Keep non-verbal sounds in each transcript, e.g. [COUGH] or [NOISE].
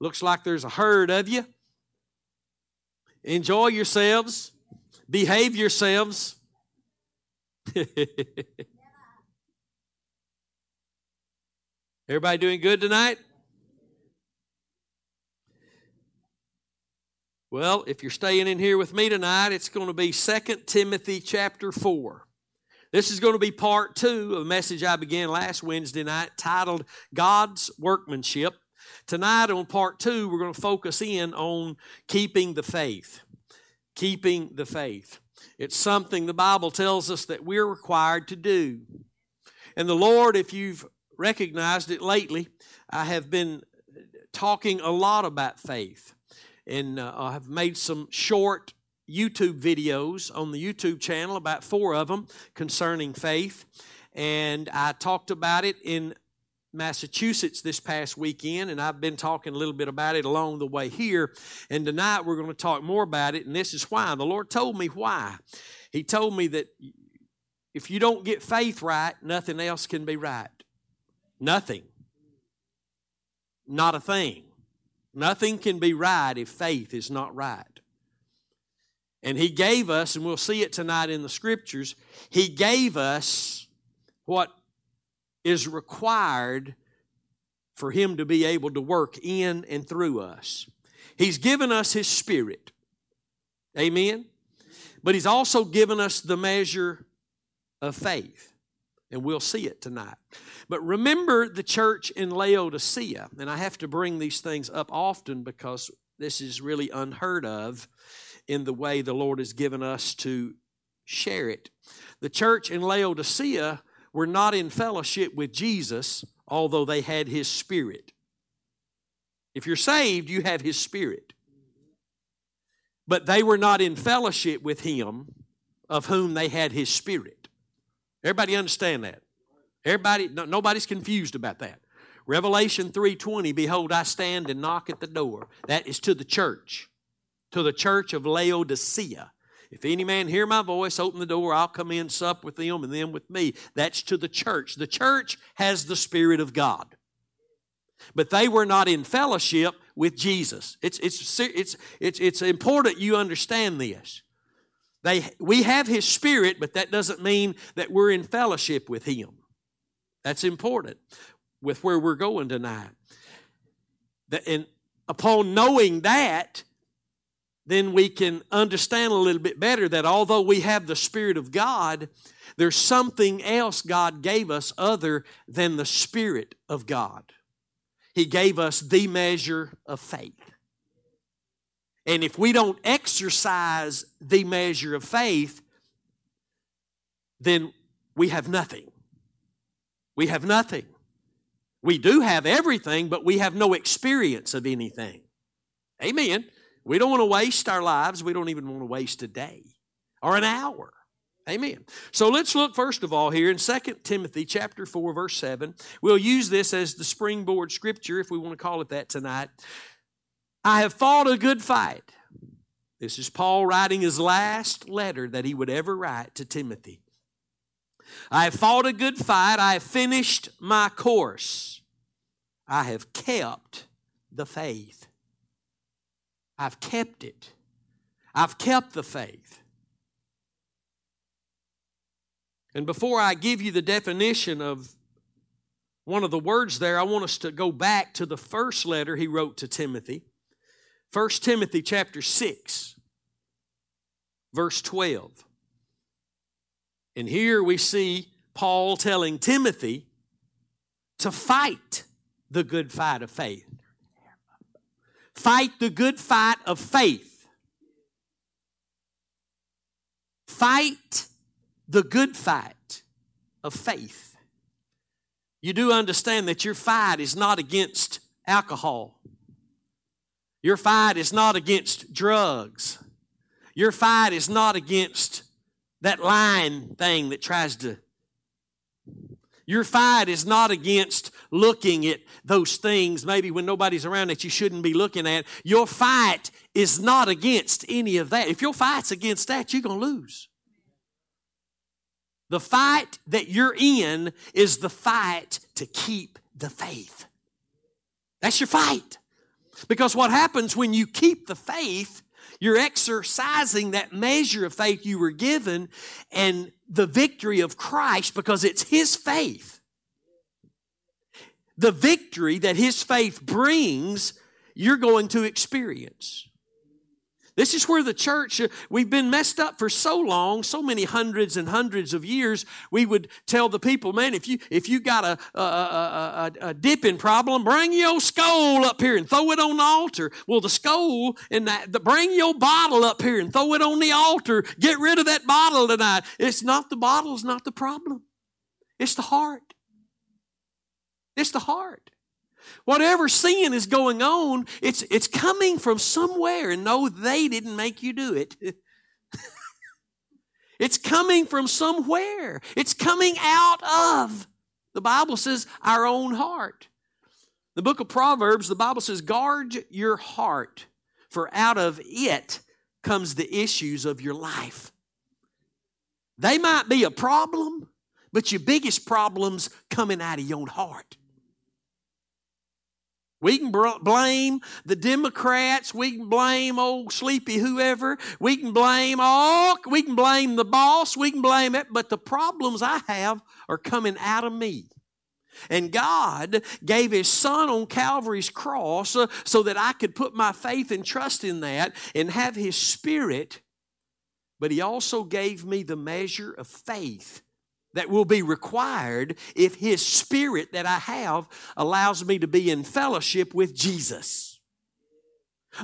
Looks like there's a herd of you. Enjoy yourselves. Behave yourselves. [LAUGHS] Everybody doing good tonight? Well, if you're staying in here with me tonight, it's going to be 2 Timothy chapter 4. This is going to be part two of a message I began last Wednesday night titled God's Workmanship. Tonight, on part two, we're going to focus in on keeping the faith. Keeping the faith. It's something the Bible tells us that we're required to do. And the Lord, if you've recognized it lately, I have been talking a lot about faith. And uh, I have made some short YouTube videos on the YouTube channel, about four of them, concerning faith. And I talked about it in Massachusetts this past weekend, and I've been talking a little bit about it along the way here. And tonight we're going to talk more about it, and this is why. The Lord told me why. He told me that if you don't get faith right, nothing else can be right. Nothing. Not a thing. Nothing can be right if faith is not right. And He gave us, and we'll see it tonight in the scriptures, He gave us what is required for Him to be able to work in and through us. He's given us His Spirit. Amen? But He's also given us the measure of faith. And we'll see it tonight. But remember the church in Laodicea. And I have to bring these things up often because this is really unheard of in the way the Lord has given us to share it. The church in Laodicea were not in fellowship with Jesus, although they had His Spirit. If you're saved, you have His Spirit. But they were not in fellowship with Him, of whom they had His Spirit. Everybody understand that? Everybody, no, nobody's confused about that. Revelation 3:20, behold, I stand and knock at the door. That is to the church, to the church of Laodicea. If any man hear my voice, open the door, I'll come in, sup with them, and them with me. That's to the church. The church has the Spirit of God. But they were not in fellowship with Jesus. It's, it's, it's, it's, it's important you understand this. They, we have His Spirit, but that doesn't mean that we're in fellowship with Him. That's important with where we're going tonight. And upon knowing that, then we can understand a little bit better that although we have the Spirit of God, there's something else God gave us other than the Spirit of God. He gave us the measure of faith. And if we don't exercise the measure of faith, then we have nothing. We have nothing. We do have everything, but we have no experience of anything. Amen. We don't want to waste our lives. We don't even want to waste a day or an hour. Amen. So let's look first of all here in 2 Timothy chapter 4 verse 7. We'll use this as the springboard scripture if we want to call it that tonight. I have fought a good fight. This is Paul writing his last letter that he would ever write to Timothy. I have fought a good fight. I have finished my course. I have kept the faith. I've kept it. I've kept the faith. And before I give you the definition of one of the words there, I want us to go back to the first letter he wrote to Timothy. 1 Timothy chapter 6, verse 12. And here we see Paul telling Timothy to fight the good fight of faith. Fight the good fight of faith. Fight the good fight of faith. You do understand that your fight is not against alcohol. Your fight is not against drugs. Your fight is not against that line thing that tries to your fight is not against looking at those things, maybe when nobody's around that you shouldn't be looking at. Your fight is not against any of that. If your fight's against that, you're going to lose. The fight that you're in is the fight to keep the faith. That's your fight. Because what happens when you keep the faith, you're exercising that measure of faith you were given and the victory of Christ because it's His faith. The victory that His faith brings, you're going to experience. This is where the church, uh, we've been messed up for so long, so many hundreds and hundreds of years. We would tell the people, man, if you if you got a, a, a, a, dipping problem, bring your Skoal up here and throw it on the altar. Well, the Skoal and that, the, bring your bottle up here and throw it on the altar. Get rid of that bottle tonight. It's not the bottle, it's not the problem. It's the heart. It's the heart. Whatever sin is going on, it's, it's coming from somewhere. And no, they didn't make you do it. [LAUGHS] it's coming from somewhere. It's coming out of, the Bible says, our own heart. The book of Proverbs, the Bible says, guard your heart, for out of it comes the issues of your life. They might be a problem, but your biggest problem's coming out of your own heart. We can blame the Democrats. We can blame old sleepy whoever. We can blame all. We can blame the boss. We can blame it. But the problems I have are coming out of me. And God gave His Son on Calvary's cross uh, so that I could put my faith and trust in that and have His Spirit. But He also gave me the measure of faith that will be required if His Spirit that I have allows me to be in fellowship with Jesus.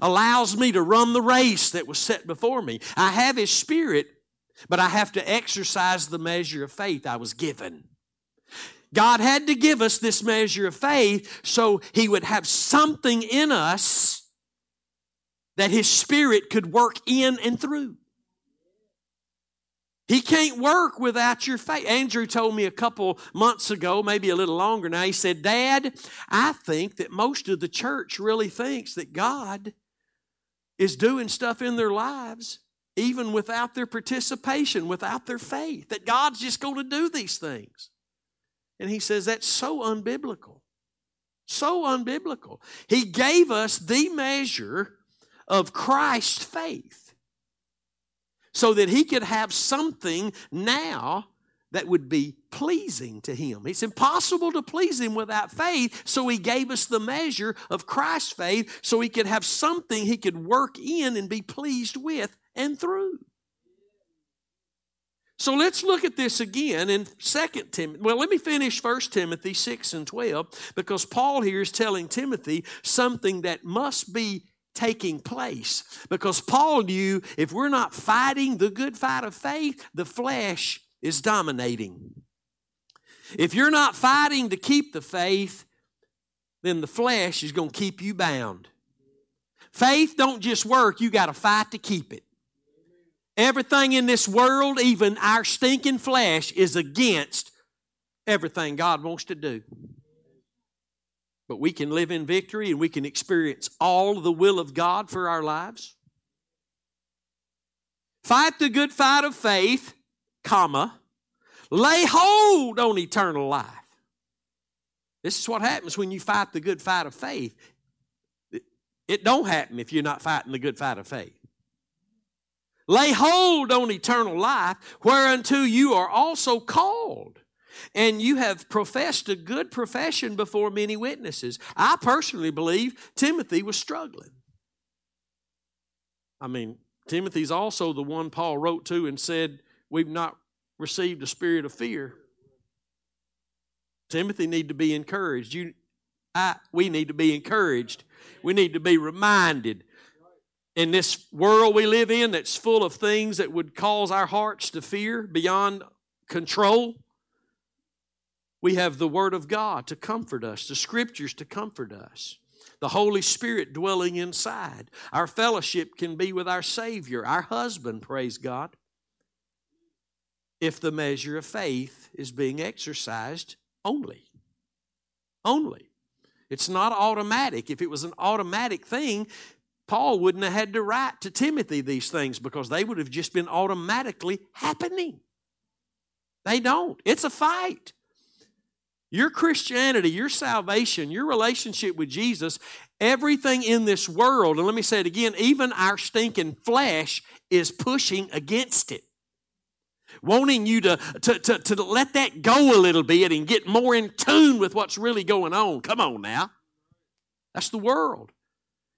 Allows me to run the race that was set before me. I have His Spirit, but I have to exercise the measure of faith I was given. God had to give us this measure of faith so He would have something in us that His Spirit could work in and through. He can't work without your faith. Andrew told me a couple months ago, maybe a little longer now, he said, Dad, I think that most of the church really thinks that God is doing stuff in their lives even without their participation, without their faith, that God's just going to do these things. And he says that's so unbiblical. So unbiblical. He gave us the measure of Christ's faith so that he could have something now that would be pleasing to him. It's impossible to please him without faith, so he gave us the measure of Christ's faith so he could have something he could work in and be pleased with and through. So let's look at this again in 2 Timothy. Well, let me finish 1 Timothy 6 and 12 because Paul here is telling Timothy something that must be taking place. Because Paul knew if we're not fighting the good fight of faith, the flesh is dominating. If you're not fighting to keep the faith, then the flesh is going to keep you bound. Faith don't just work, you got to fight to keep it. Everything in this world, even our stinking flesh, is against everything God wants to do. But we can live in victory and we can experience all the will of God for our lives. Fight the good fight of faith, comma, lay hold on eternal life. This is what happens when you fight the good fight of faith. It don't happen if you're not fighting the good fight of faith. Lay hold on eternal life, whereunto you are also called and you have professed a good profession before many witnesses. I personally believe Timothy was struggling. I mean, Timothy's also the one Paul wrote to and said, We've not received a spirit of fear. Timothy need to be encouraged. You, I, we need to be encouraged. We need to be reminded. In this world we live in that's full of things that would cause our hearts to fear beyond control, we have the Word of God to comfort us, the Scriptures to comfort us, the Holy Spirit dwelling inside. Our fellowship can be with our Savior, our husband, praise God, if the measure of faith is being exercised only. Only. It's not automatic. If it was an automatic thing, Paul wouldn't have had to write to Timothy these things because they would have just been automatically happening. They don't. It's a fight. Your Christianity, your salvation, your relationship with Jesus, everything in this world, and let me say it again, even our stinking flesh is pushing against it. Wanting you to, to, to, to let that go a little bit and get more in tune with what's really going on. Come on now. That's the world.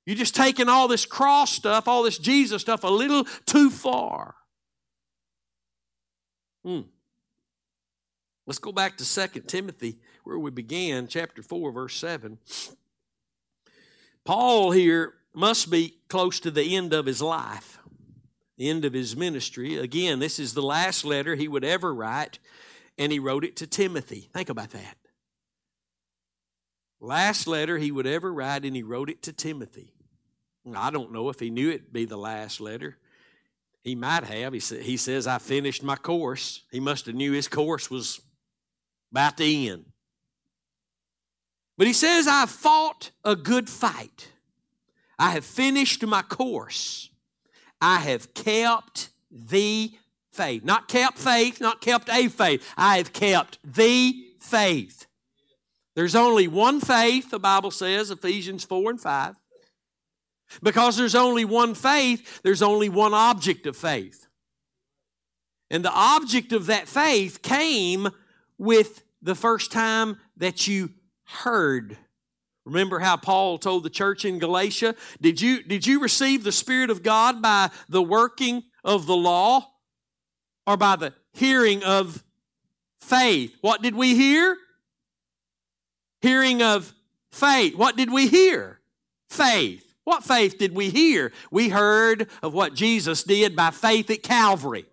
You're just taking all this cross stuff, all this Jesus stuff a little too far. Hmm. Let's go back to 2 Timothy, where we began, chapter 4, verse 7. Paul here must be close to the end of his life, the end of his ministry. Again, this is the last letter he would ever write, and he wrote it to Timothy. Think about that. Last letter he would ever write, and he wrote it to Timothy. I don't know if he knew it'd be the last letter. He might have. He, sa- he says, I finished my course. He must have knew his course was about the end. But he says, I've fought a good fight. I have finished my course. I have kept the faith. Not kept faith, not kept a faith. I have kept the faith. There's only one faith, the Bible says, Ephesians 4 and 5. Because there's only one faith, there's only one object of faith. And the object of that faith came with the first time that you heard. Remember how Paul told the church in Galatia, did you, did you receive the Spirit of God by the working of the law or by the hearing of faith? What did we hear? Hearing of faith. What did we hear? Faith. What faith did we hear? We heard of what Jesus did by faith at Calvary.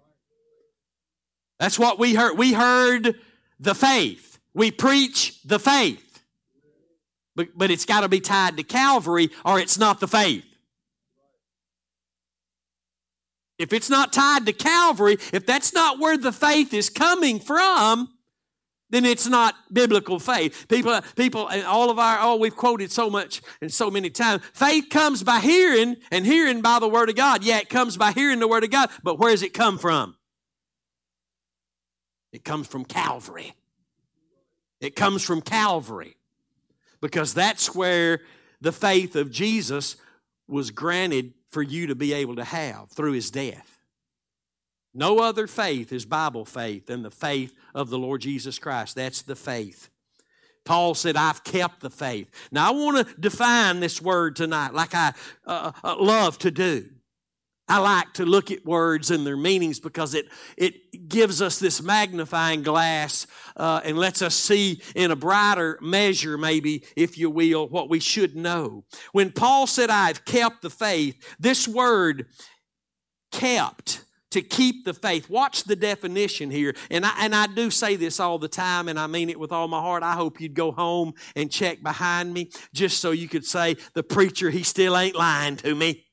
That's what we heard. We heard the faith. We preach the faith. But, but it's got to be tied to Calvary or it's not the faith. If it's not tied to Calvary, if that's not where the faith is coming from, then it's not biblical faith. People, people, all of our, oh, we've quoted so much and so many times. Faith comes by hearing, and hearing by the Word of God. Yeah, it comes by hearing the Word of God, but where does it come from? It comes from Calvary. It comes from Calvary. Because that's where the faith of Jesus was granted for you to be able to have through his death. No other faith is Bible faith than the faith of the Lord Jesus Christ. That's the faith. Paul said, I've kept the faith. Now, I want to define this word tonight like I uh, uh, love to do. I like to look at words and their meanings because it, it gives us this magnifying glass uh, and lets us see in a brighter measure, maybe, if you will, what we should know. When Paul said, I've kept the faith, this word kept to keep the faith. Watch the definition here. And I, and I do say this all the time, and I mean it with all my heart. I hope you'd go home and check behind me just so you could say, the preacher, he still ain't lying to me.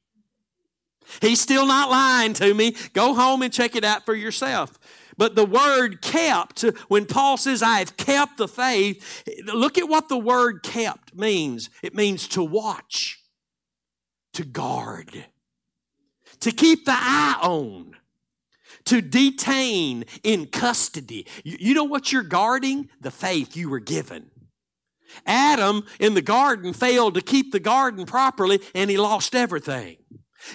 He's still not lying to me. Go home and check it out for yourself. But the word kept, when Paul says, I have kept the faith, look at what the word kept means. It means to watch, to guard, to keep the eye on to detain in custody. You know what you're guarding? The faith you were given. Adam in the garden failed to keep the garden properly and he lost everything.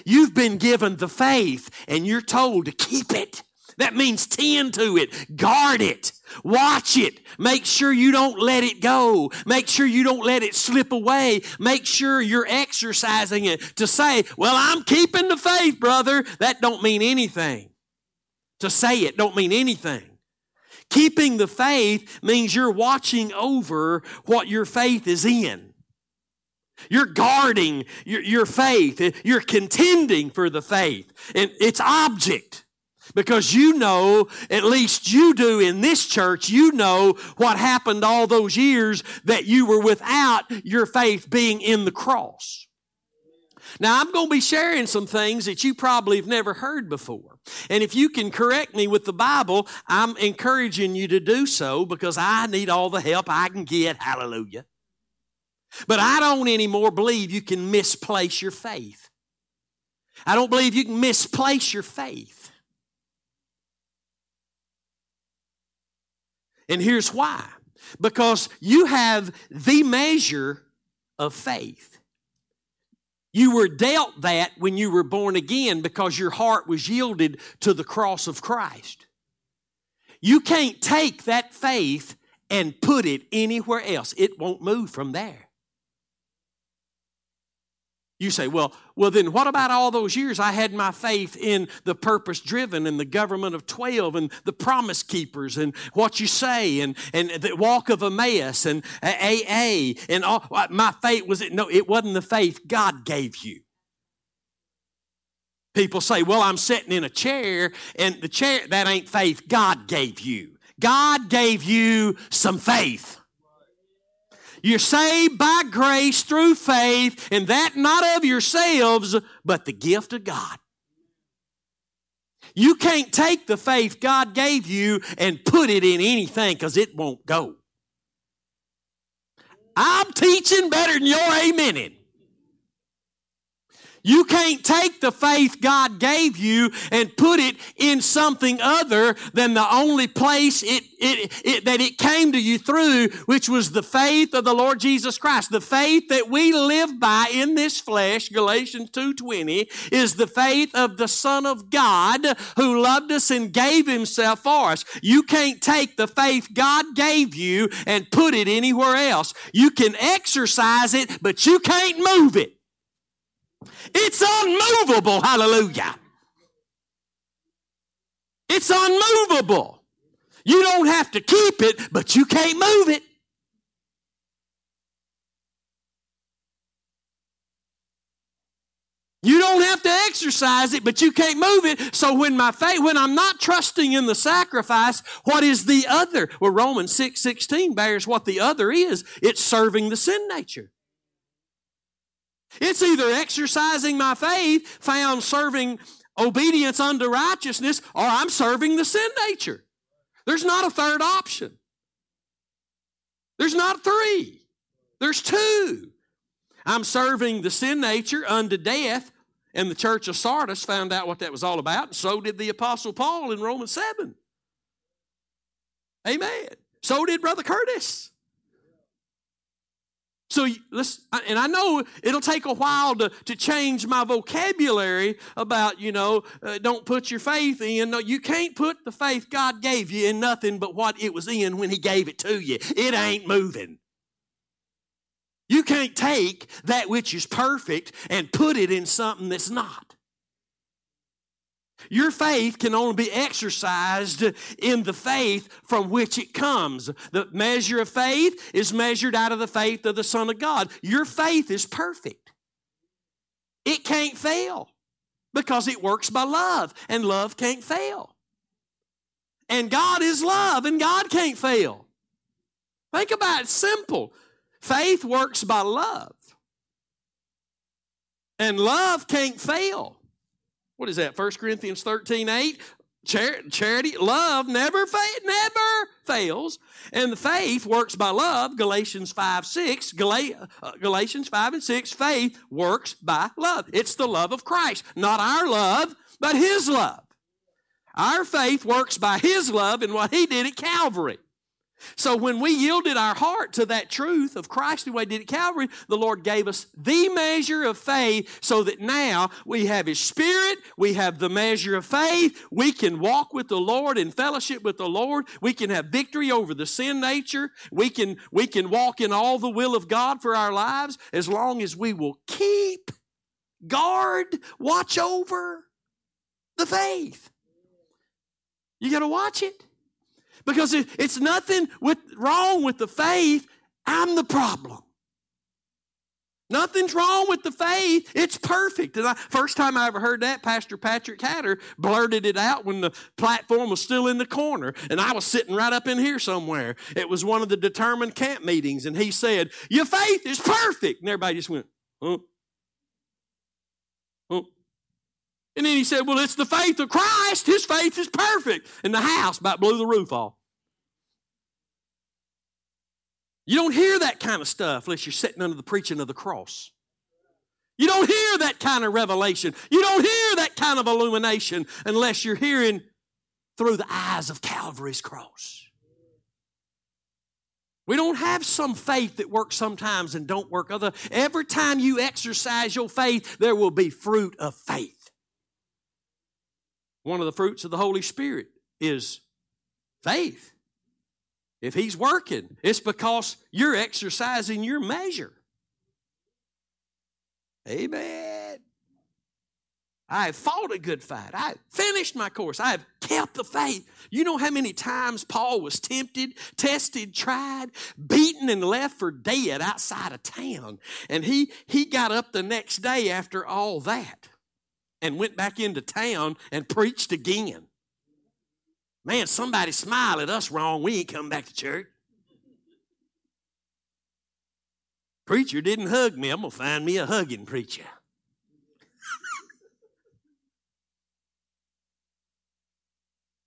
You've been given the faith and you're told to keep it. That means tend to it, guard it, watch it, make sure you don't let it go, make sure you don't let it slip away, make sure you're exercising it to say, Well, I'm keeping the faith, brother. That don't mean anything. To say it don't mean anything. Keeping the faith means you're watching over what your faith is in. You're guarding your, your faith. You're contending for the faith and its object. Because you know, at least you do in this church, you know what happened all those years that you were without your faith being in the cross. Now, I'm going to be sharing some things that you probably have never heard before. And if you can correct me with the Bible, I'm encouraging you to do so because I need all the help I can get. Hallelujah. But I don't anymore believe you can misplace your faith. I don't believe you can misplace your faith. And here's why. because you have the measure of faith. You were dealt that when you were born again because your heart was yielded to the cross of Christ. You can't take that faith and put it anywhere else. It won't move from there. You say, well, well, then what about all those years I had my faith in the purpose driven and the government of 12 and the promise keepers and what you say and, and the walk of Emmaus and uh, AA and all my faith was it? No, it wasn't the faith God gave you. People say, well, I'm sitting in a chair and the chair, that ain't faith God gave you. God gave you some faith. You're saved by grace through faith, and that not of yourselves, but the gift of God. You can't take the faith God gave you and put it in anything because it won't go. I'm teaching better than you're amening. You can't take the faith God gave you and put it in something other than the only place it, it, it, that it came to you through, which was the faith of the Lord Jesus Christ. The faith that we live by in this flesh, Galatians 2.20, is the faith of the Son of God who loved us and gave himself for us. You can't take the faith God gave you and put it anywhere else. You can exercise it, but you can't move it. It's unmovable. Hallelujah. It's unmovable. You don't have to keep it, but you can't move it. You don't have to exercise it, but you can't move it. So when my faith, when I'm not trusting in the sacrifice, what is the other? Well, Romans 6 16 bears what the other is. It's serving the sin nature. It's either exercising my faith, found serving obedience unto righteousness, or I'm serving the sin nature. There's not a third option. There's not three. There's two. I'm serving the sin nature unto death, and the church of Sardis found out what that was all about, and so did the Apostle Paul in Romans 7. Amen. So did Brother Curtis. So let's, and I know it'll take a while to, to change my vocabulary about, you know, uh, don't put your faith in. No, you can't put the faith God gave you in nothing but what it was in when He gave it to you. It ain't moving. You can't take that which is perfect and put it in something that's not. Your faith can only be exercised in the faith from which it comes. The measure of faith is measured out of the faith of the Son of God. Your faith is perfect. It can't fail because it works by love, and love can't fail. And God is love, and God can't fail. Think about it simple. Faith works by love, and love can't fail. What is that? 1 Corinthians 13 8. Char- charity, love never, fa- never fails. And the faith works by love. Galatians 5 6. Gal- uh, Galatians 5 and 6. Faith works by love. It's the love of Christ. Not our love, but His love. Our faith works by His love and what He did at Calvary. So when we yielded our heart to that truth of Christ the way he did at Calvary, the Lord gave us the measure of faith so that now we have His Spirit, we have the measure of faith, we can walk with the Lord in fellowship with the Lord, we can have victory over the sin nature, we can, we can walk in all the will of God for our lives as long as we will keep, guard, watch over the faith. You got to watch it. Because it's nothing with, wrong with the faith. I'm the problem. Nothing's wrong with the faith. It's perfect. And I, first time I ever heard that, Pastor Patrick Hatter blurted it out when the platform was still in the corner. And I was sitting right up in here somewhere. It was one of the determined camp meetings. And he said, Your faith is perfect. And everybody just went? Huh? And then he said, Well, it's the faith of Christ. His faith is perfect. And the house about blew the roof off. You don't hear that kind of stuff unless you're sitting under the preaching of the cross. You don't hear that kind of revelation. You don't hear that kind of illumination unless you're hearing through the eyes of Calvary's cross. We don't have some faith that works sometimes and don't work other. Every time you exercise your faith, there will be fruit of faith. One of the fruits of the Holy Spirit is faith. If He's working, it's because you're exercising your measure. Amen. I have fought a good fight. I finished my course. I have kept the faith. You know how many times Paul was tempted, tested, tried, beaten, and left for dead outside of town. And he, he got up the next day after all that and went back into town and preached again. Man, somebody smile at us wrong. We ain't come back to church. Preacher didn't hug me. I'm going to find me a hugging preacher.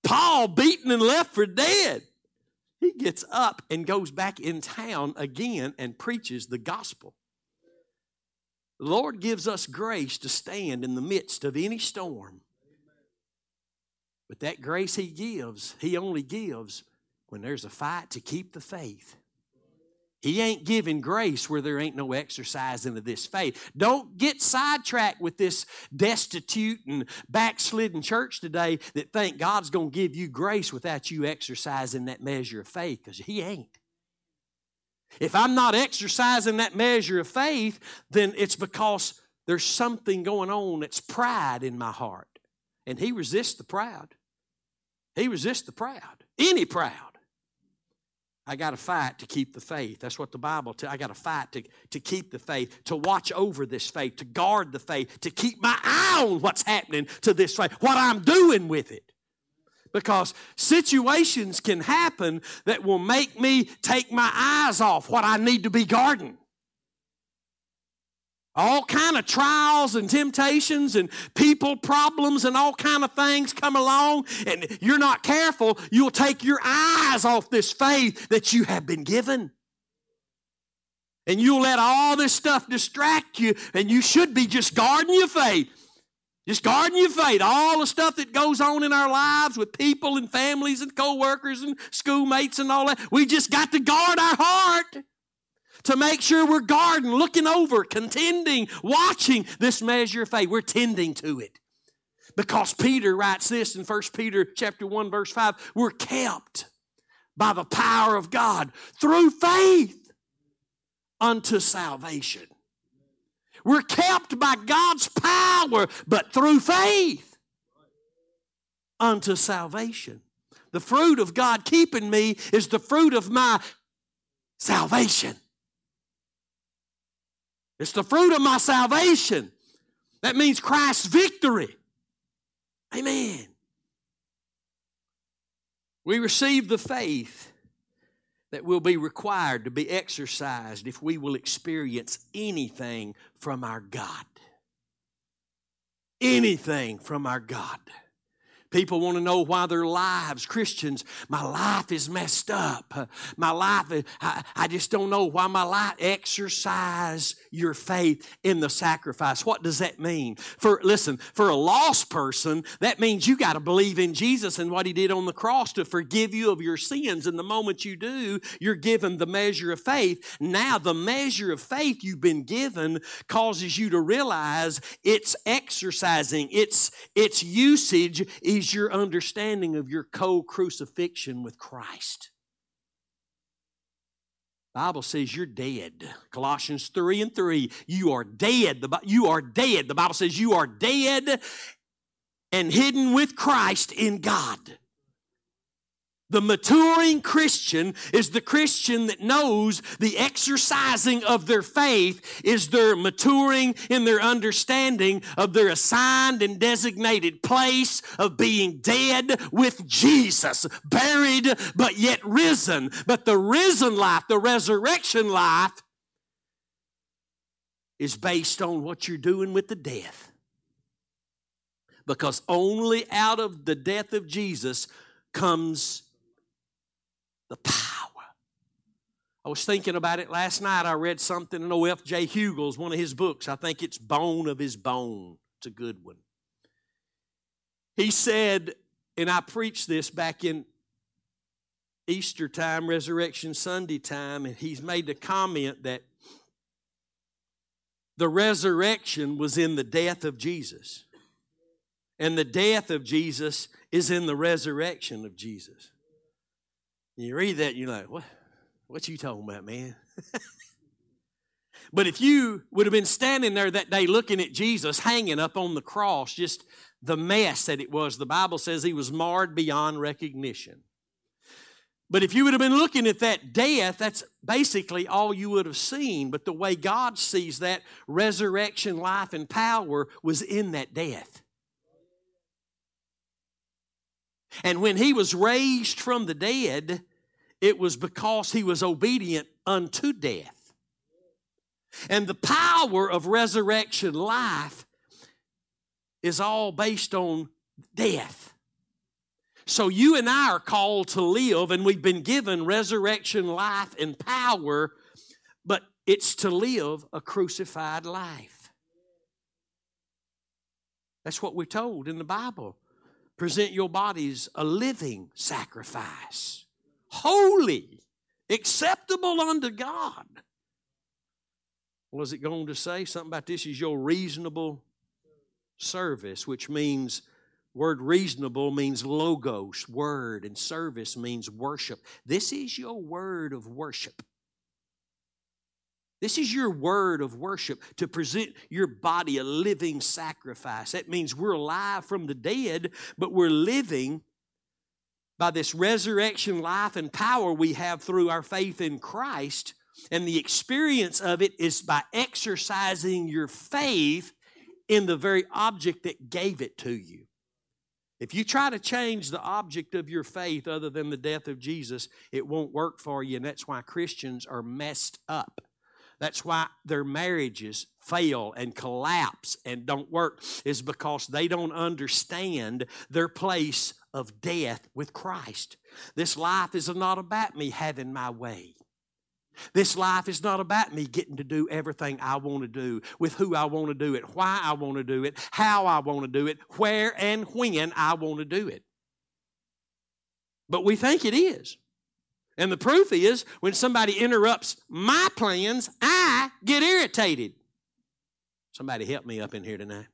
Paul beaten and left for dead. He gets up and goes back in town again and preaches the gospel. The Lord gives us grace to stand in the midst of any storm. But that grace He gives, He only gives when there's a fight to keep the faith. He ain't giving grace where there ain't no exercising of this faith. Don't get sidetracked with this destitute and backslidden church today that think God's going to give you grace without you exercising that measure of faith because He ain't. If I'm not exercising that measure of faith, then it's because there's something going on that's pride in my heart. And He resists the proud. He resists the proud, any proud. I got to fight to keep the faith. That's what the Bible tells. I got to fight to, to keep the faith, to watch over this faith, to guard the faith, to keep my eye on what's happening to this faith, what I'm doing with it. Because situations can happen that will make me take my eyes off what I need to be guarding. All kind of trials and temptations and people problems and all kind of things come along and you're not careful you'll take your eyes off this faith that you have been given. And you'll let all this stuff distract you and you should be just guarding your faith just guarding your faith all the stuff that goes on in our lives with people and families and co-workers and schoolmates and all that we just got to guard our heart to make sure we're guarding, looking over, contending, watching this measure of faith. We're tending to it. Because Peter writes this in 1 Peter chapter 1 verse 5, we're kept by the power of God through faith unto salvation. We're kept by God's power, but through faith unto salvation. The fruit of God keeping me is the fruit of my salvation. It's the fruit of my salvation. That means Christ's victory. Amen. We receive the faith that will be required to be exercised if we will experience anything from our God. Anything from our God. People want to know why their lives, Christians, my life is messed up. My life, I, I just don't know why my life. Exercise your faith in the sacrifice. What does that mean? For listen, for a lost person, that means you got to believe in Jesus and what He did on the cross to forgive you of your sins. And the moment you do, you're given the measure of faith. Now, the measure of faith you've been given causes you to realize it's exercising, its its usage is your understanding of your co-crucifixion with Christ. Bible says you're dead. Colossians 3 and 3. You are dead. The, You are dead. The Bible says you are dead and hidden with Christ in God. The maturing Christian is the Christian that knows the exercising of their faith is their maturing in their understanding of their assigned and designated place of being dead with Jesus, buried but yet risen. But the risen life, the resurrection life, is based on what you're doing with the death. Because only out of the death of Jesus comes the power. I was thinking about it last night. I read something in O.F.J. Huegel's, one of his books. I think it's Bone of His Bone. It's a good one. He said, and I preached this back in Easter time, Resurrection Sunday time, and he's made the comment that the resurrection was in the death of Jesus. And the death of Jesus is in the resurrection of Jesus. You read that, you're like, what? What you talking about, man? [LAUGHS] but if you would have been standing there that day looking at Jesus hanging up on the cross, just the mess that it was, the Bible says he was marred beyond recognition. But if you would have been looking at that death, that's basically all you would have seen. But the way God sees that resurrection, life, and power was in that death. And when he was raised from the dead, it was because he was obedient unto death. And the power of resurrection life is all based on death. So you and I are called to live, and we've been given resurrection life and power, but it's to live a crucified life. That's what we're told in the Bible. Present your bodies a living sacrifice, holy, acceptable unto God. Was it going to say something about this is your reasonable service, which means word reasonable means logos, word, and service means worship. This is your word of worship. This is your word of worship to present your body a living sacrifice. That means we're alive from the dead, but we're living by this resurrection life and power we have through our faith in Christ. And the experience of it is by exercising your faith in the very object that gave it to you. If you try to change the object of your faith other than the death of Jesus, it won't work for you, and that's why Christians are messed up. That's why their marriages fail and collapse and don't work, is because they don't understand their place of death with Christ. This life is not about me having my way. This life is not about me getting to do everything I want to do, with who I want to do it, why I want to do it, how I want to do it, where and when I want to do it. But we think it is. And the proof is when somebody interrupts my plans, I get irritated. Somebody help me up in here tonight.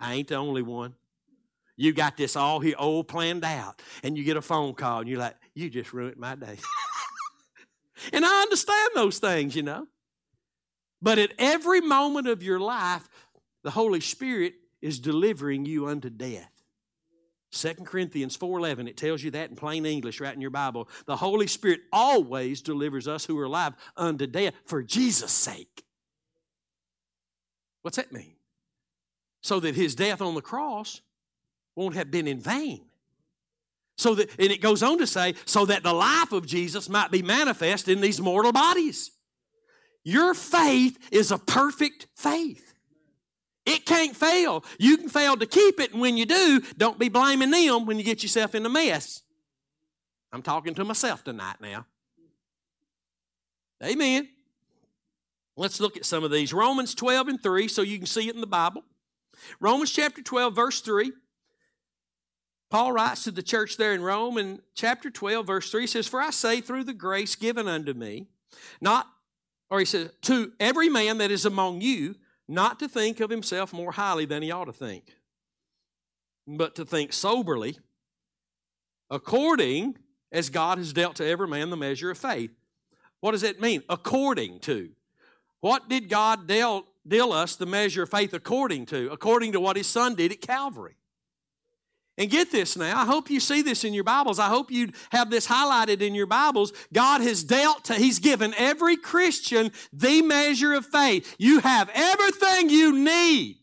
I ain't the only one. You got this all here, all planned out, and you get a phone call, and you're like, you just ruined my day. [LAUGHS] And I understand those things, you know. But at every moment of your life, the Holy Spirit is delivering you unto death. 2 Corinthians 4:11 it tells you that in plain English right in your Bible. The Holy Spirit always delivers us who are alive unto death for Jesus' sake. What's that mean? So that his death on the cross won't have been in vain. So that, and it goes on to say, so that the life of Jesus might be manifest in these mortal bodies. Your faith is a perfect faith. It can't fail. You can fail to keep it, and when you do, don't be blaming them when you get yourself in a mess. I'm talking to myself tonight now. Amen. Let's look at some of these. Romans 12 and 3, so you can see it in the Bible. Romans chapter 12, verse 3. Paul writes to the church there in Rome in chapter 12, verse 3 says, For I say, through the grace given unto me, not, or he says, to every man that is among you, not to think of himself more highly than he ought to think, but to think soberly, according as God has dealt to every man the measure of faith. What does that mean? According to. What did God deal, deal us the measure of faith according to? According to what his son did at Calvary. And get this now, I hope you see this in your Bibles. I hope you have this highlighted in your Bibles. God has dealt, to, He's given every Christian the measure of faith. You have everything you need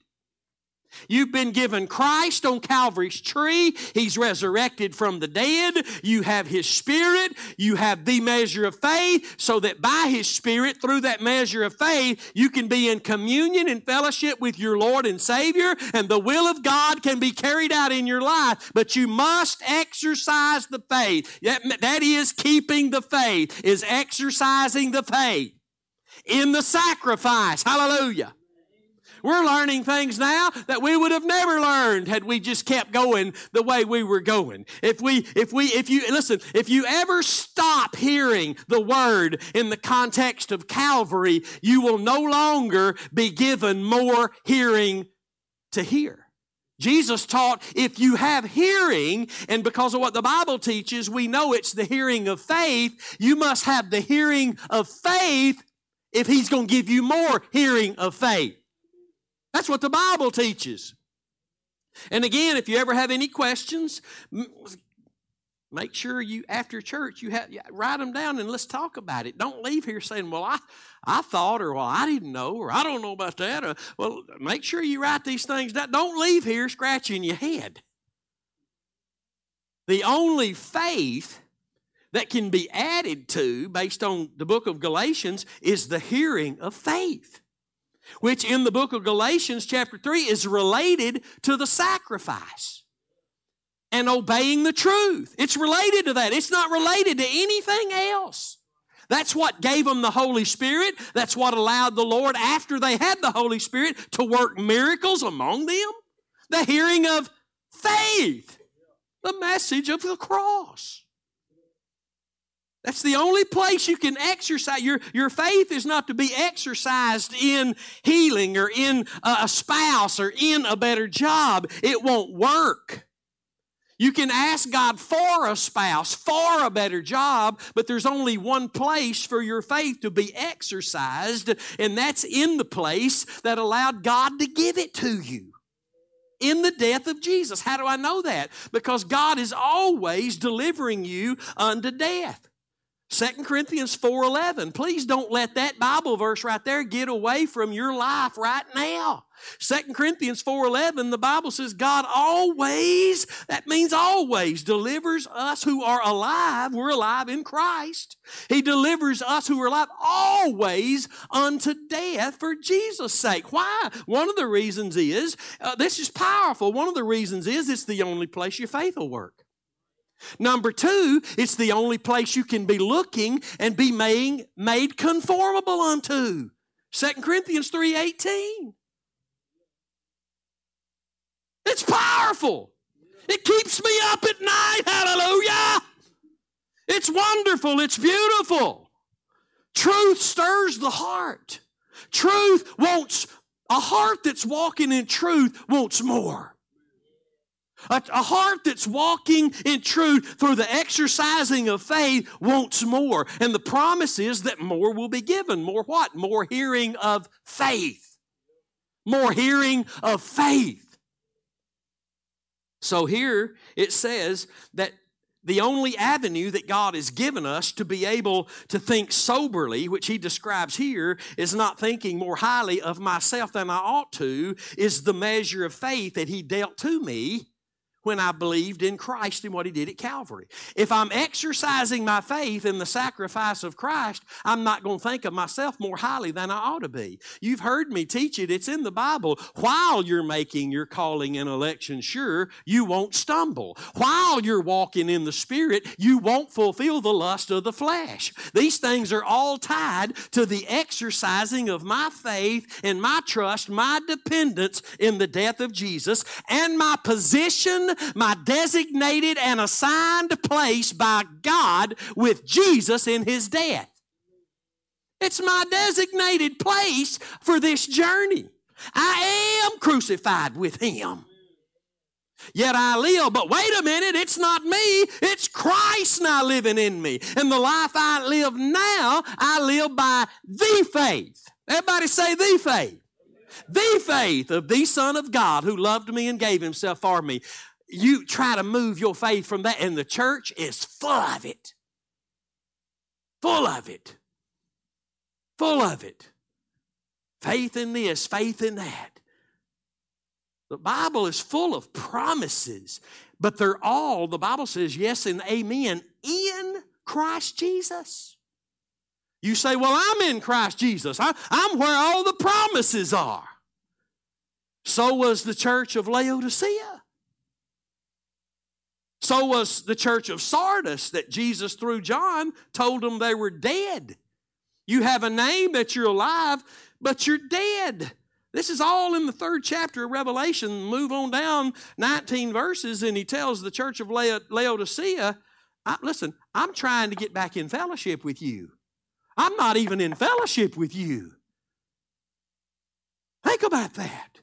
You've been given Christ on Calvary's tree. He's resurrected from the dead. You have His Spirit. You have the measure of faith, so that by His Spirit, through that measure of faith, you can be in communion and fellowship with your Lord and Savior, and the will of God can be carried out in your life. But you must exercise the faith. That, that is keeping the faith, is exercising the faith in the sacrifice. Hallelujah. We're learning things now that we would have never learned had we just kept going the way we were going. If we, if we, if you, listen, if you ever stop hearing the word in the context of Calvary, you will no longer be given more hearing to hear. Jesus taught if you have hearing, and because of what the Bible teaches, we know it's the hearing of faith, you must have the hearing of faith if He's going to give you more hearing of faith. That's what the Bible teaches. And again, if you ever have any questions, make sure you after church you have write them down and let's talk about it. Don't leave here saying, "Well, I I thought," or "Well, I didn't know," or "I don't know about that." Or, well, make sure you write these things down. Don't leave here scratching your head. The only faith that can be added to based on the book of Galatians is the hearing of faith which in the book of Galatians, chapter 3, is related to the sacrifice and obeying the truth. It's related to that, it's not related to anything else. That's what gave them the Holy Spirit. That's what allowed the Lord, after they had the Holy Spirit, to work miracles among them. The hearing of faith, the message of the cross. That's the only place you can exercise. Your, your faith is not to be exercised in healing or in a spouse or in a better job. It won't work. You can ask God for a spouse, for a better job, but there's only one place for your faith to be exercised, and that's in the place that allowed God to give it to you in the death of Jesus. How do I know that? Because God is always delivering you unto death. 2 Corinthians 4:11. Please don't let that Bible verse right there get away from your life right now. 2 Corinthians 4:11 the Bible says God always that means always delivers us who are alive. We're alive in Christ. He delivers us who are alive always unto death for Jesus sake. Why? One of the reasons is uh, this is powerful. One of the reasons is it's the only place your faith will work Number two, it's the only place you can be looking and be made, made conformable unto. 2 Corinthians 3.18. It's powerful. It keeps me up at night. Hallelujah. It's wonderful. It's beautiful. Truth stirs the heart. Truth wants, a heart that's walking in truth wants more. A, a, heart that's walking in truth through the exercising of faith wants more. And the promise is that more will be given. More what? More hearing of faith. More hearing of faith. So here it says that the only avenue that God has given us to be able to think soberly, which he describes here, is not thinking more highly of myself than I ought to, is the measure of faith that he dealt to me when I believed in Christ and what He did at Calvary. If I'm exercising my faith in the sacrifice of Christ, I'm not going to think of myself more highly than I ought to be. You've heard me teach it, it's in the Bible. While you're making your calling and election sure, you won't stumble. While you're walking in the Spirit, you won't fulfill the lust of the flesh. These things are all tied to the exercising of my faith and my trust, my dependence in the death of Jesus, and my position my designated and assigned place by God with Jesus in his death. It's my designated place for this journey. I am crucified with him. Yet I live, but wait a minute, it's not me, it's Christ now living in me. And the life I live now, I live by the faith. Everybody say the faith. The faith of the Son of God who loved me and gave himself for me you try to move your faith from that, and the church is full of it. Full of it. Full of it. Faith in this, faith in that. The Bible is full of promises, but they're all, the Bible says, yes and amen, in Christ Jesus. You say, Well, I'm in Christ Jesus. I, am where all the promises are. So was the church of Laodicea. So was the church of Sardis that Jesus, through John, told them they were dead. You have a name that you're alive, but you're dead. This is all in the third chapter of Revelation. Move on down 19 verses, and he tells the church of Laodicea, listen, I'm trying to get back in fellowship with you. I'm not even in fellowship with you. Think about that.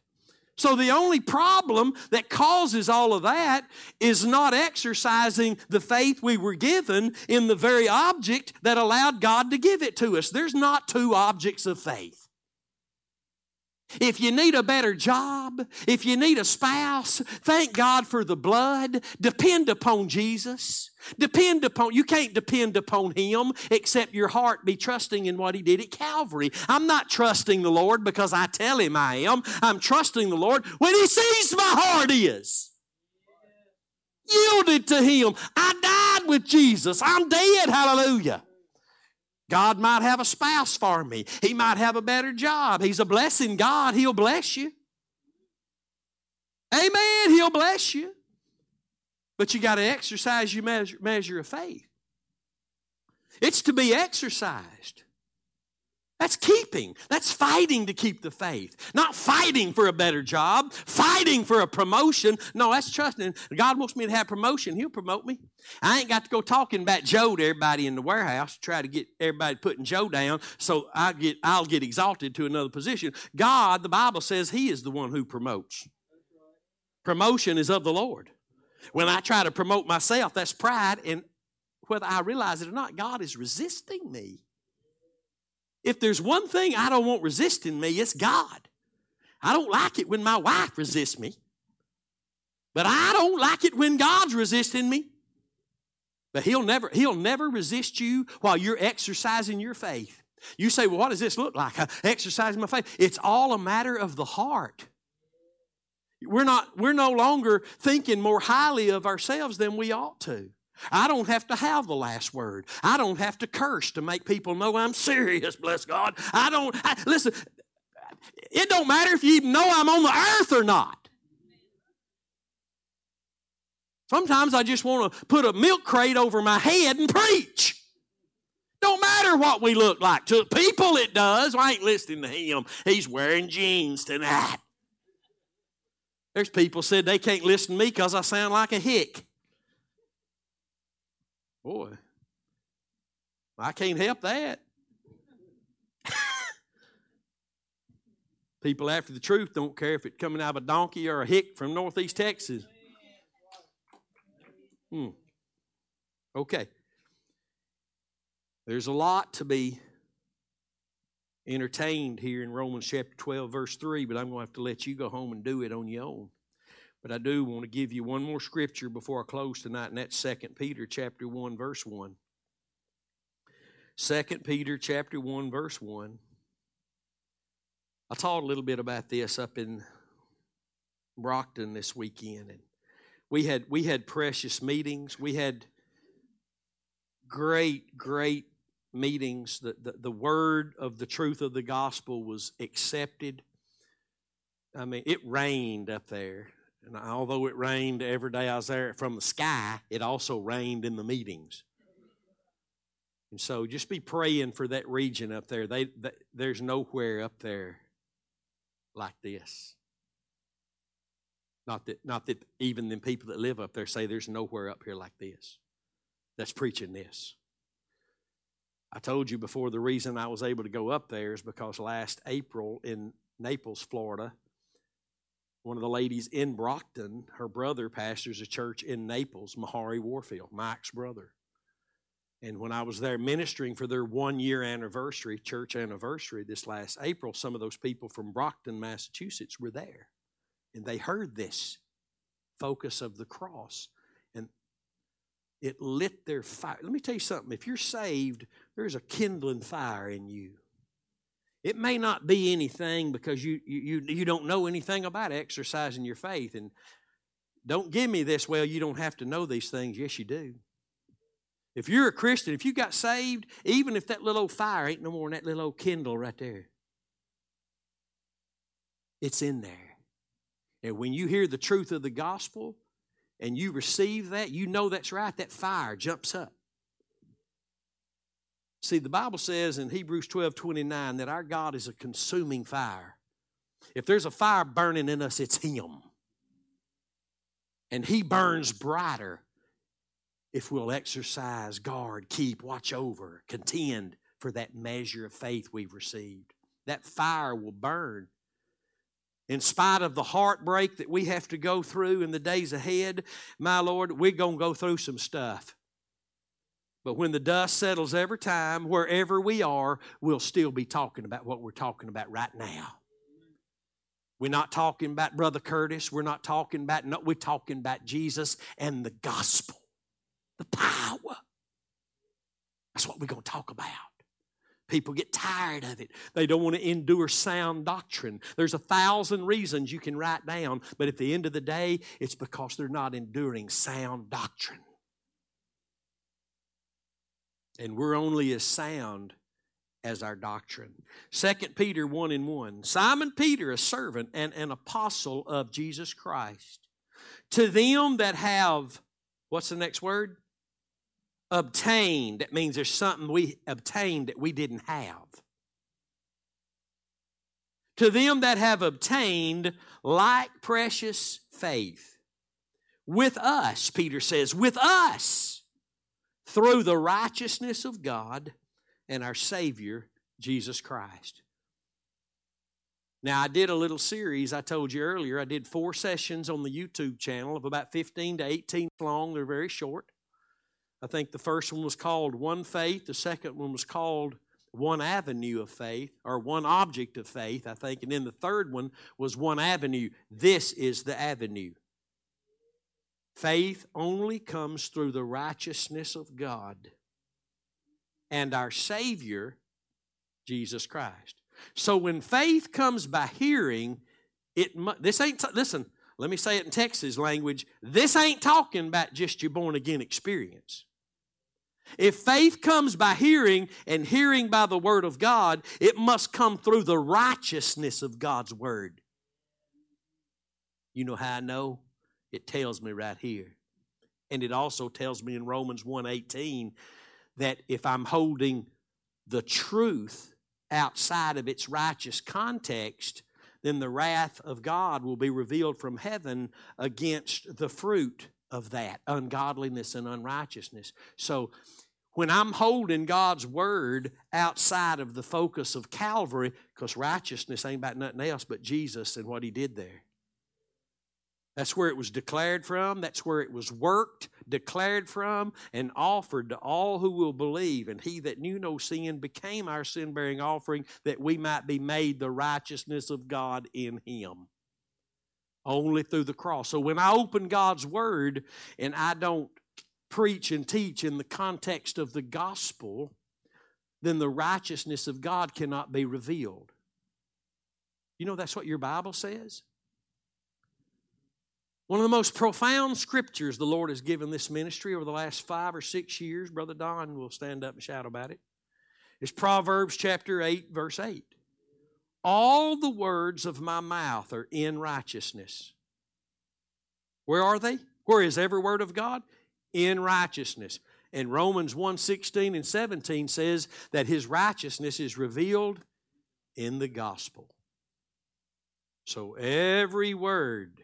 So, the only problem that causes all of that is not exercising the faith we were given in the very object that allowed God to give it to us. There's not two objects of faith. If you need a better job, if you need a spouse, thank God for the blood. Depend upon Jesus. Depend upon, you can't depend upon Him except your heart be trusting in what He did at Calvary. I'm not trusting the Lord because I tell Him I am. I'm trusting the Lord when He sees my heart is. Yielded to Him. I died with Jesus. I'm dead. Hallelujah. God might have a spouse for me. He might have a better job. He's a blessing God. He'll bless you. Amen. He'll bless you. But you got to exercise your measure, measure of faith. It's to be exercised. That's keeping. That's fighting to keep the faith. Not fighting for a better job, fighting for a promotion. No, that's trusting. God wants me to have promotion. He'll promote me. I ain't got to go talking about Joe to everybody in the warehouse to try to get everybody putting Joe down so I get I'll get exalted to another position. God, the Bible says He is the one who promotes. Promotion is of the Lord. When I try to promote myself, that's pride, and whether I realize it or not, God is resisting me. If there's one thing I don't want resisting me, it's God. I don't like it when my wife resists me. But I don't like it when God's resisting me. But he'll never, he'll never resist you while you're exercising your faith. You say, well, what does this look like? I exercising my faith. It's all a matter of the heart. We're not, we're no longer thinking more highly of ourselves than we ought to. I don't have to have the last word. I don't have to curse to make people know I'm serious, [LAUGHS] bless God. I don't, I, listen, it don't matter if you even know I'm on the earth or not. Sometimes I just want to put a milk crate over my head and preach. Don't matter what we look like. To people, it does. I ain't listening to him. He's wearing jeans tonight. There's people said they can't listen to me because I sound like a hick. Boy, I can't help that. People after the truth don't care if it's coming out of a donkey or a hick from northeast Texas. Hmm. Okay. There's a lot to be entertained here in Romans chapter 12, verse 3, but I'm going to have to let you go home and do it on your own. But I do want to give you one more scripture before I close tonight, and that's 2 Peter chapter 1, verse 1. 2 Peter chapter 1, verse 1. I taught a little bit about this up in Brockton this weekend, and we had we had precious meetings. We had great, great meetings. The, the, the word of the truth of the gospel was accepted. I mean, it rained up there. And although it rained every day I was there from the sky, it also rained in the meetings. And so just be praying for that region up there. They, they, there's nowhere up there like this. Not that, not that even the people that live up there say there's nowhere up here like this. That's preaching this. I told you before the reason I was able to go up there is because last April in Naples, Florida, one of the ladies in Brockton, her brother pastors a church in Naples, Mahari Warfield, Mike's brother. And when I was there ministering for their one year anniversary, church anniversary this last April, some of those people from Brockton, Massachusetts were there. And they heard this focus of the cross. And it lit their fire. Let me tell you something. If you're saved, there's a kindling fire in you. It may not be anything because you, you, you don't know anything about exercising your faith. And don't give me this, well, you don't have to know these things. Yes, you do. If you're a Christian, if you got saved, even if that little old fire ain't no more than that little old kindle right there, it's in there. And when you hear the truth of the gospel and you receive that, you know that's right, that fire jumps up. See, the Bible says in Hebrews 12 29 that our God is a consuming fire. If there's a fire burning in us, it's Him. And He burns brighter if we'll exercise, guard, keep, watch over, contend for that measure of faith we've received. That fire will burn. In spite of the heartbreak that we have to go through in the days ahead, my Lord, we're going to go through some stuff. But when the dust settles every time, wherever we are, we'll still be talking about what we're talking about right now. We're not talking about Brother Curtis. We're not talking about, no, we're talking about Jesus and the gospel, the power. That's what we're going to talk about. People get tired of it. They don't want to endure sound doctrine. There's a thousand reasons you can write down, but at the end of the day, it's because they're not enduring sound doctrine. And we're only as sound as our doctrine. 2 Peter 1 and 1. Simon Peter, a servant and an apostle of Jesus Christ. To them that have, what's the next word? Obtained. That means there's something we obtained that we didn't have. To them that have obtained like precious faith. With us, Peter says, with us, through the righteousness of God and our Savior, Jesus Christ. Now, I did a little series, I told you earlier. I did four sessions on the YouTube channel of about 15 to 18 long. They're very short. I think the first one was called One Faith, the second one was called One Avenue of Faith, or One Object of Faith, I think. And then the third one was One Avenue. This is the avenue. Faith only comes through the righteousness of God and our Savior, Jesus Christ. So when faith comes by hearing, it this ain't listen. Let me say it in Texas language. This ain't talking about just your born again experience. If faith comes by hearing and hearing by the word of God, it must come through the righteousness of God's word. You know how I know? It tells me right here. And it also tells me in Romans 1:18 that if I'm holding the truth outside of its righteous context, then the wrath of God will be revealed from heaven against the fruit of that ungodliness and unrighteousness. So when I'm holding God's word outside of the focus of Calvary, because righteousness ain't about nothing else but Jesus and what he did there. That's where it was declared from. That's where it was worked, declared from, and offered to all who will believe. And he that knew no sin became our sin bearing offering that we might be made the righteousness of God in him. Only through the cross. So when I open God's word and I don't preach and teach in the context of the gospel, then the righteousness of God cannot be revealed. You know that's what your Bible says? One of the most profound scriptures the Lord has given this ministry over the last five or six years, Brother Don will stand up and shout about it, is Proverbs chapter 8, verse 8. All the words of my mouth are in righteousness. Where are they? Where is every word of God? In righteousness. And Romans 1 16 and 17 says that his righteousness is revealed in the gospel. So every word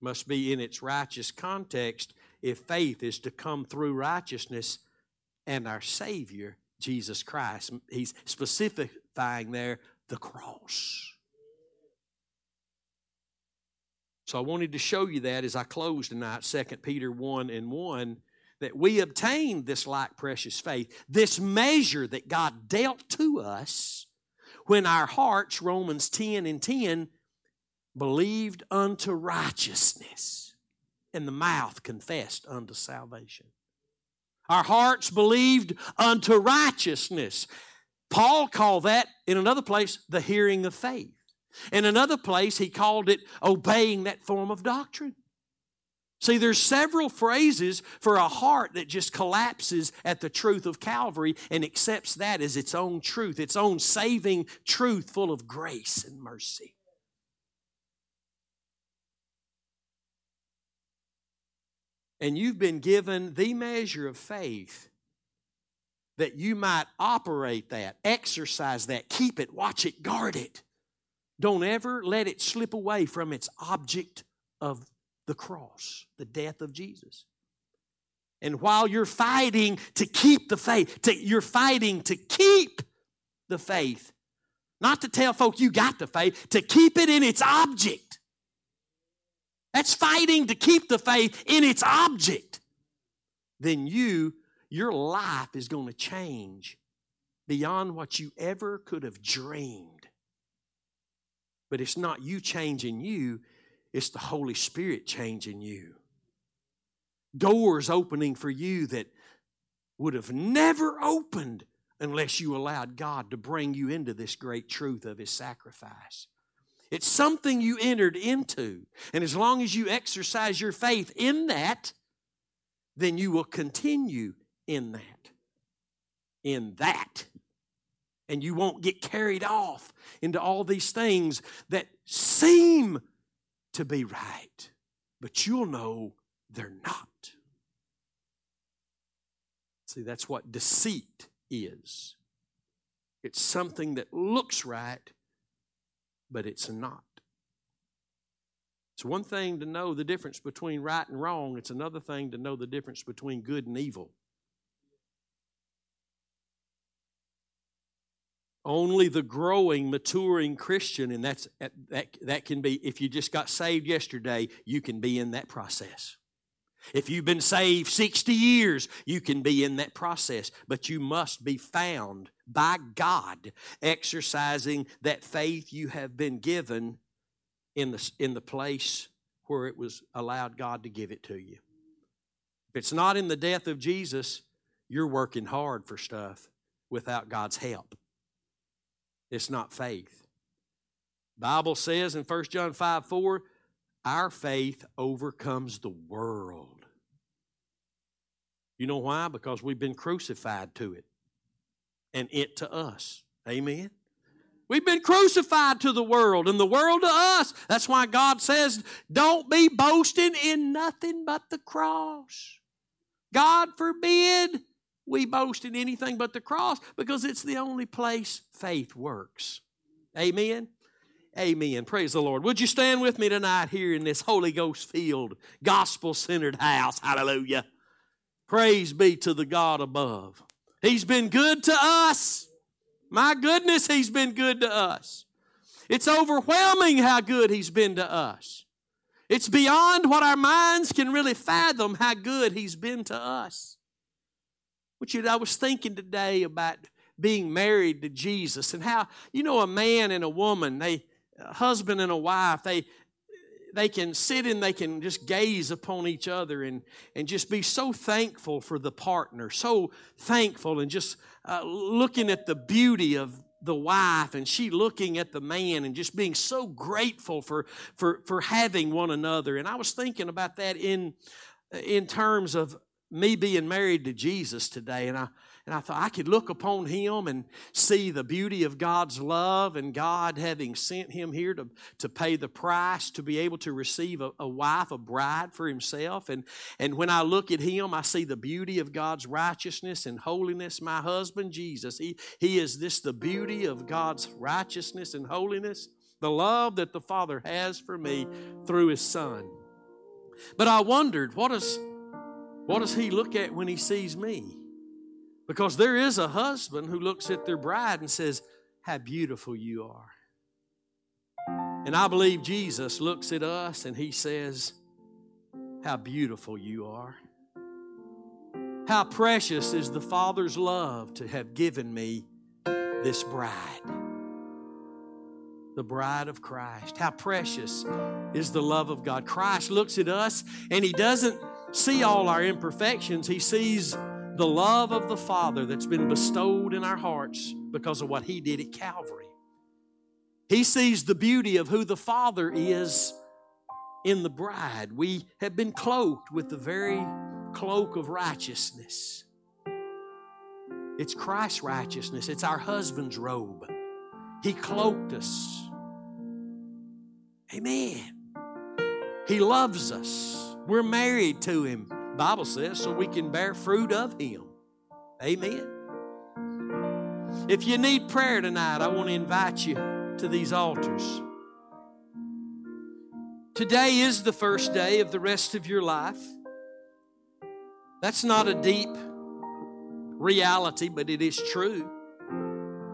must be in its righteous context if faith is to come through righteousness and our Savior, Jesus Christ. He's specifying there the cross. So I wanted to show you that as I close tonight, 2 Peter 1 and 1, that we obtained this like precious faith, this measure that God dealt to us when our hearts, Romans 10 and 10, believed unto righteousness, and the mouth confessed unto salvation. Our hearts believed unto righteousness. Paul called that in another place the hearing of faith. In another place, he called it obeying that form of doctrine. See, there's several phrases for a heart that just collapses at the truth of Calvary and accepts that as its own truth, its own saving truth full of grace and mercy. And you've been given the measure of faith that you might operate that, exercise that, keep it, watch it, guard it don't ever let it slip away from its object of the cross, the death of Jesus. And while you're fighting to keep the faith, to, you're fighting to keep the faith, not to tell folk you got the faith, to keep it in its object. That's fighting to keep the faith in its object. Then you, your life is going to change beyond what you ever could have dreamed. But it's not you changing you, it's the Holy Spirit changing you. Doors opening for you that would have never opened unless you allowed God to bring you into this great truth of His sacrifice. It's something you entered into. And as long as you exercise your faith in that, then you will continue in that. In that. And you won't get carried off into all these things that seem to be right, but you'll know they're not. See, that's what deceit is. It's something that looks right, but it's not. It's one thing to know the difference between right and wrong, it's another thing to know the difference between good and evil. Only the growing, maturing Christian, and that's that, that can be if you just got saved yesterday, you can be in that process. If you've been saved 60 years, you can be in that process, but you must be found by God exercising that faith you have been given in the, in the place where it was allowed God to give it to you. If it's not in the death of Jesus, you're working hard for stuff without God's help. It's not faith. Bible says in 1 John 5 4, our faith overcomes the world. You know why? Because we've been crucified to it and it to us. Amen. We've been crucified to the world and the world to us. That's why God says, don't be boasting in nothing but the cross. God forbid we boast in anything but the cross because it's the only place faith works. Amen. Amen. Praise the Lord. Would you stand with me tonight here in this Holy Ghost filled, gospel centered house? Hallelujah. Praise be to the God above. He's been good to us. My goodness, He's been good to us. It's overwhelming how good He's been to us. It's beyond what our minds can really fathom how good He's been to us. Which I was thinking today about being married to Jesus and how, you know, a man and a woman, they, a husband and a wife, they, they can sit and they can just gaze upon each other and, and just be so thankful for the partner, so thankful and just uh, looking at the beauty of the wife and she looking at the man and just being so grateful for, for, for having one another. And I was thinking about that in, in terms of me being married to Jesus today. And I, and I thought I could look upon him and see the beauty of God's love and God having sent him here to, to pay the price to be able to receive a, a wife, a bride for himself. And, and when I look at him, I see the beauty of God's righteousness and holiness. My husband, Jesus, he, he is this the beauty of God's righteousness and holiness, the love that the Father has for me through his Son. But I wondered, what does, what does he look at when he sees me? Because there is a husband who looks at their bride and says, How beautiful you are. And I believe Jesus looks at us and he says, How beautiful you are. How precious is the Father's love to have given me this bride, the bride of Christ. How precious is the love of God. Christ looks at us and he doesn't see all our imperfections, he sees the love of the Father that's been bestowed in our hearts because of what He did at Calvary. He sees the beauty of who the Father is in the bride. We have been cloaked with the very cloak of righteousness. It's Christ's righteousness, it's our husband's robe. He cloaked us. Amen. He loves us. We're married to Him. Bible says, so we can bear fruit of Him. Amen. If you need prayer tonight, I want to invite you to these altars. Today is the first day of the rest of your life. That's not a deep reality, but it is true.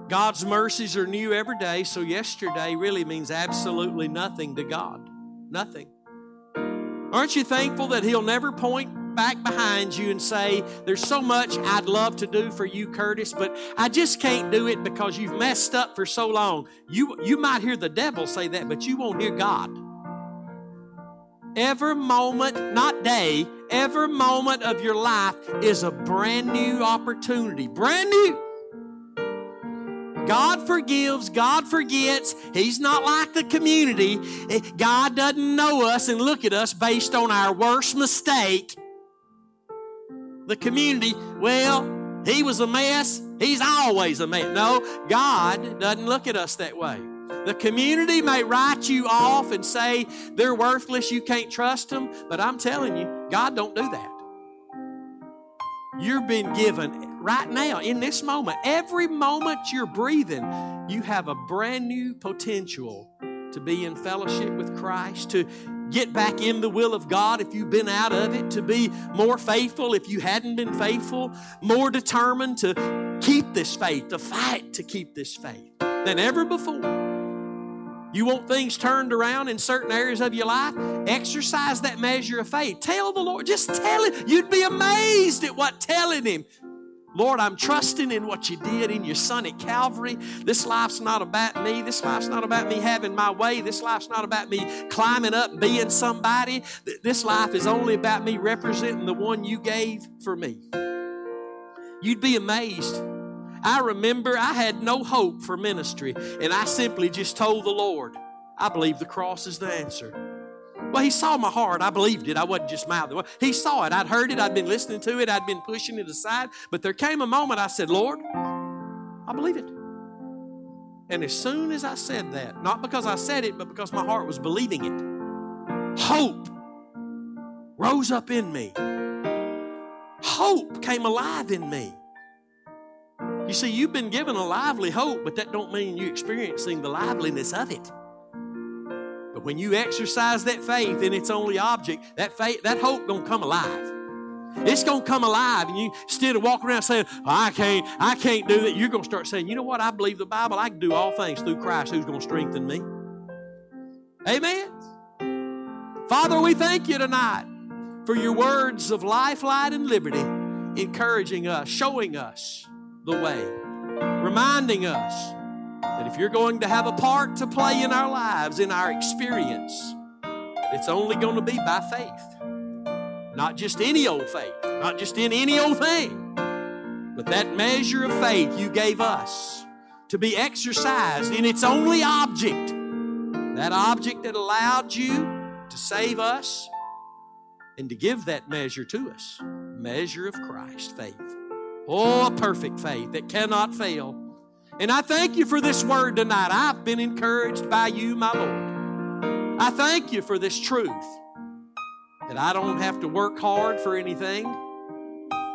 God's mercies are new every day, so yesterday really means absolutely nothing to God. Nothing. Aren't you thankful that He'll never point back behind you and say, There's so much I'd love to do for you, Curtis, but I just can't do it because you've messed up for so long? You, you might hear the devil say that, but you won't hear God. Every moment, not day, every moment of your life is a brand new opportunity. Brand new. God forgives, God forgets. He's not like the community. Eh, God doesn't know us and look at us based on our worst mistake. The community, well, he was a mess. He's always a mess. No, God doesn't look at us that way. The community may write you off and say they're worthless, you can't trust them, but I'm telling you, God don't do that. You've been given right now, in this moment, every moment you're breathing, you have a brand new potential to be in fellowship with Christ, to get back in the will of God if you've been out of it, to be more faithful if you hadn't been faithful, more determined to keep this faith, to fight to keep this faith than ever before. You want things turned around in certain areas of your life? Exercise that measure of faith. Tell the Lord, just tell Him. You'd be amazed at what telling Him. Lord, I'm trusting in what you did in your son at Calvary. This life's not about me. This life's not about me having my way. This life's not about me climbing up being somebody. This life is only about me representing the one you gave for me. You'd be amazed I remember I had no hope for ministry, and I simply just told the Lord, I believe the cross is the answer. Well, He saw my heart. I believed it. I wasn't just mouthing. He saw it. I'd heard it. I'd been listening to it. I'd been pushing it aside. But there came a moment I said, Lord, I believe it. And as soon as I said that, not because I said it, but because my heart was believing it, hope rose up in me. Hope came alive in me. You see, you've been given a lively hope, but that don't mean you're experiencing the liveliness of it. When you exercise that faith in its only object, that faith, that hope gonna come alive. It's gonna come alive, and you instead of walking around saying, "I can't, I can't do that," you're gonna start saying, "You know what? I believe the Bible. I can do all things through Christ, who's gonna strengthen me." Amen. Father, we thank you tonight for your words of life, light, and liberty, encouraging us, showing us the way, reminding us that if you're going to have a part to play in our lives, in our experience, it's only going to be by faith. Not just any old faith, not just in any old thing, but that measure of faith you gave us to be exercised in its only object. That object that allowed you to save us and to give that measure to us. Measure of Christ, faith. Oh, a perfect faith that cannot fail. And I thank you for this word tonight. I've been encouraged by you, my Lord. I thank you for this truth that I don't have to work hard for anything.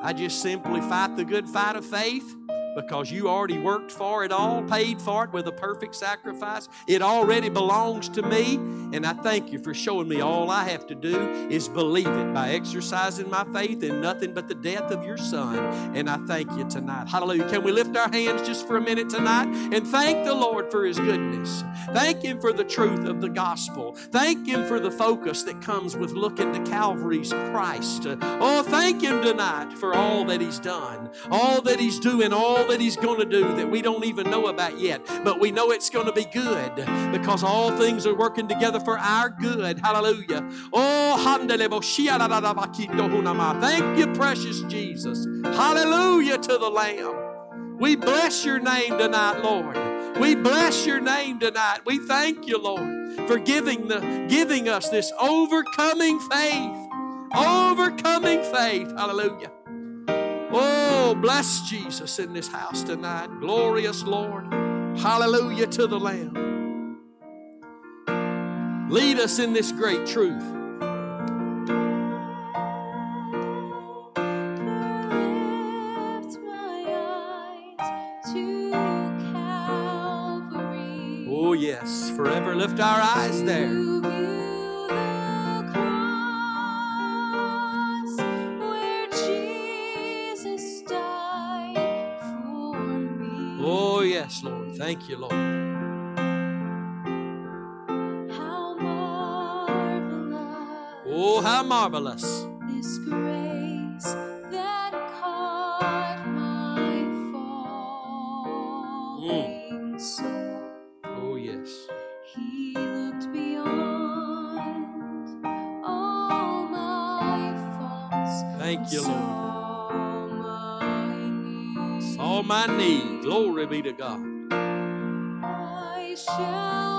I just simply fight the good fight of faith because you already worked for it all, paid for it with a perfect sacrifice. It already belongs to me. And I thank you for showing me all I have to do is believe it by exercising my faith in nothing but the death of your Son. And I thank you tonight. Hallelujah. Can we lift our hands just for a minute tonight and thank the Lord for his goodness? Thank him for the truth of the gospel. Thank him for the focus that comes with looking to Calvary's Christ. Oh, thank him tonight for all that he's done, all that he's doing, all that He's going to do that we don't even know about yet. But we know it's going to be good because all things are working together for our good. Hallelujah. Oh, thank you, precious Jesus. Hallelujah to the Lamb. We bless your name tonight, Lord. We bless your name tonight. We thank you, Lord, for giving the giving us this overcoming faith. Overcoming faith. Hallelujah. Oh, bless Jesus in this house tonight. Glorious Lord. Hallelujah to the Lamb. Lead us in this great truth. Oh, yes. Forever lift our eyes there. Thank you, Lord. How marvelous Oh, how marvelous. this grace that caught my falling mm. soul. Oh, yes. He looked beyond all my faults. Thank you, Lord. Saw my need. Saw my need. Glory be to God. I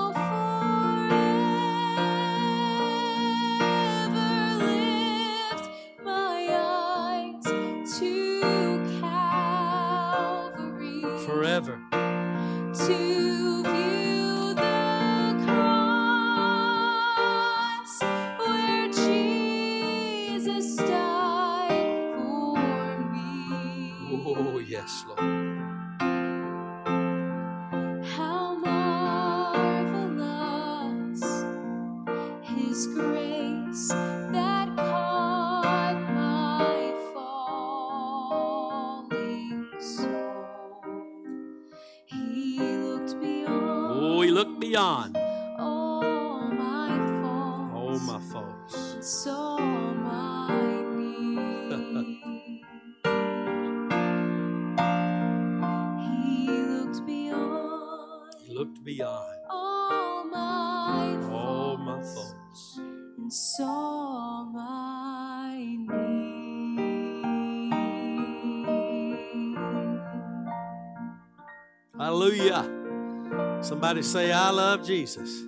Hallelujah. Somebody say, I love Jesus.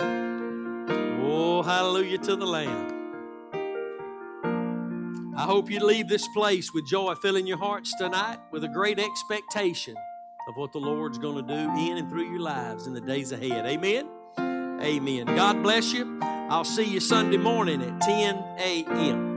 Oh, hallelujah to the Lamb. I hope you leave this place with joy filling your hearts tonight with a great expectation of what the Lord's going to do in and through your lives in the days ahead. Amen. Amen. God bless you. I'll see you Sunday morning at 10 a.m.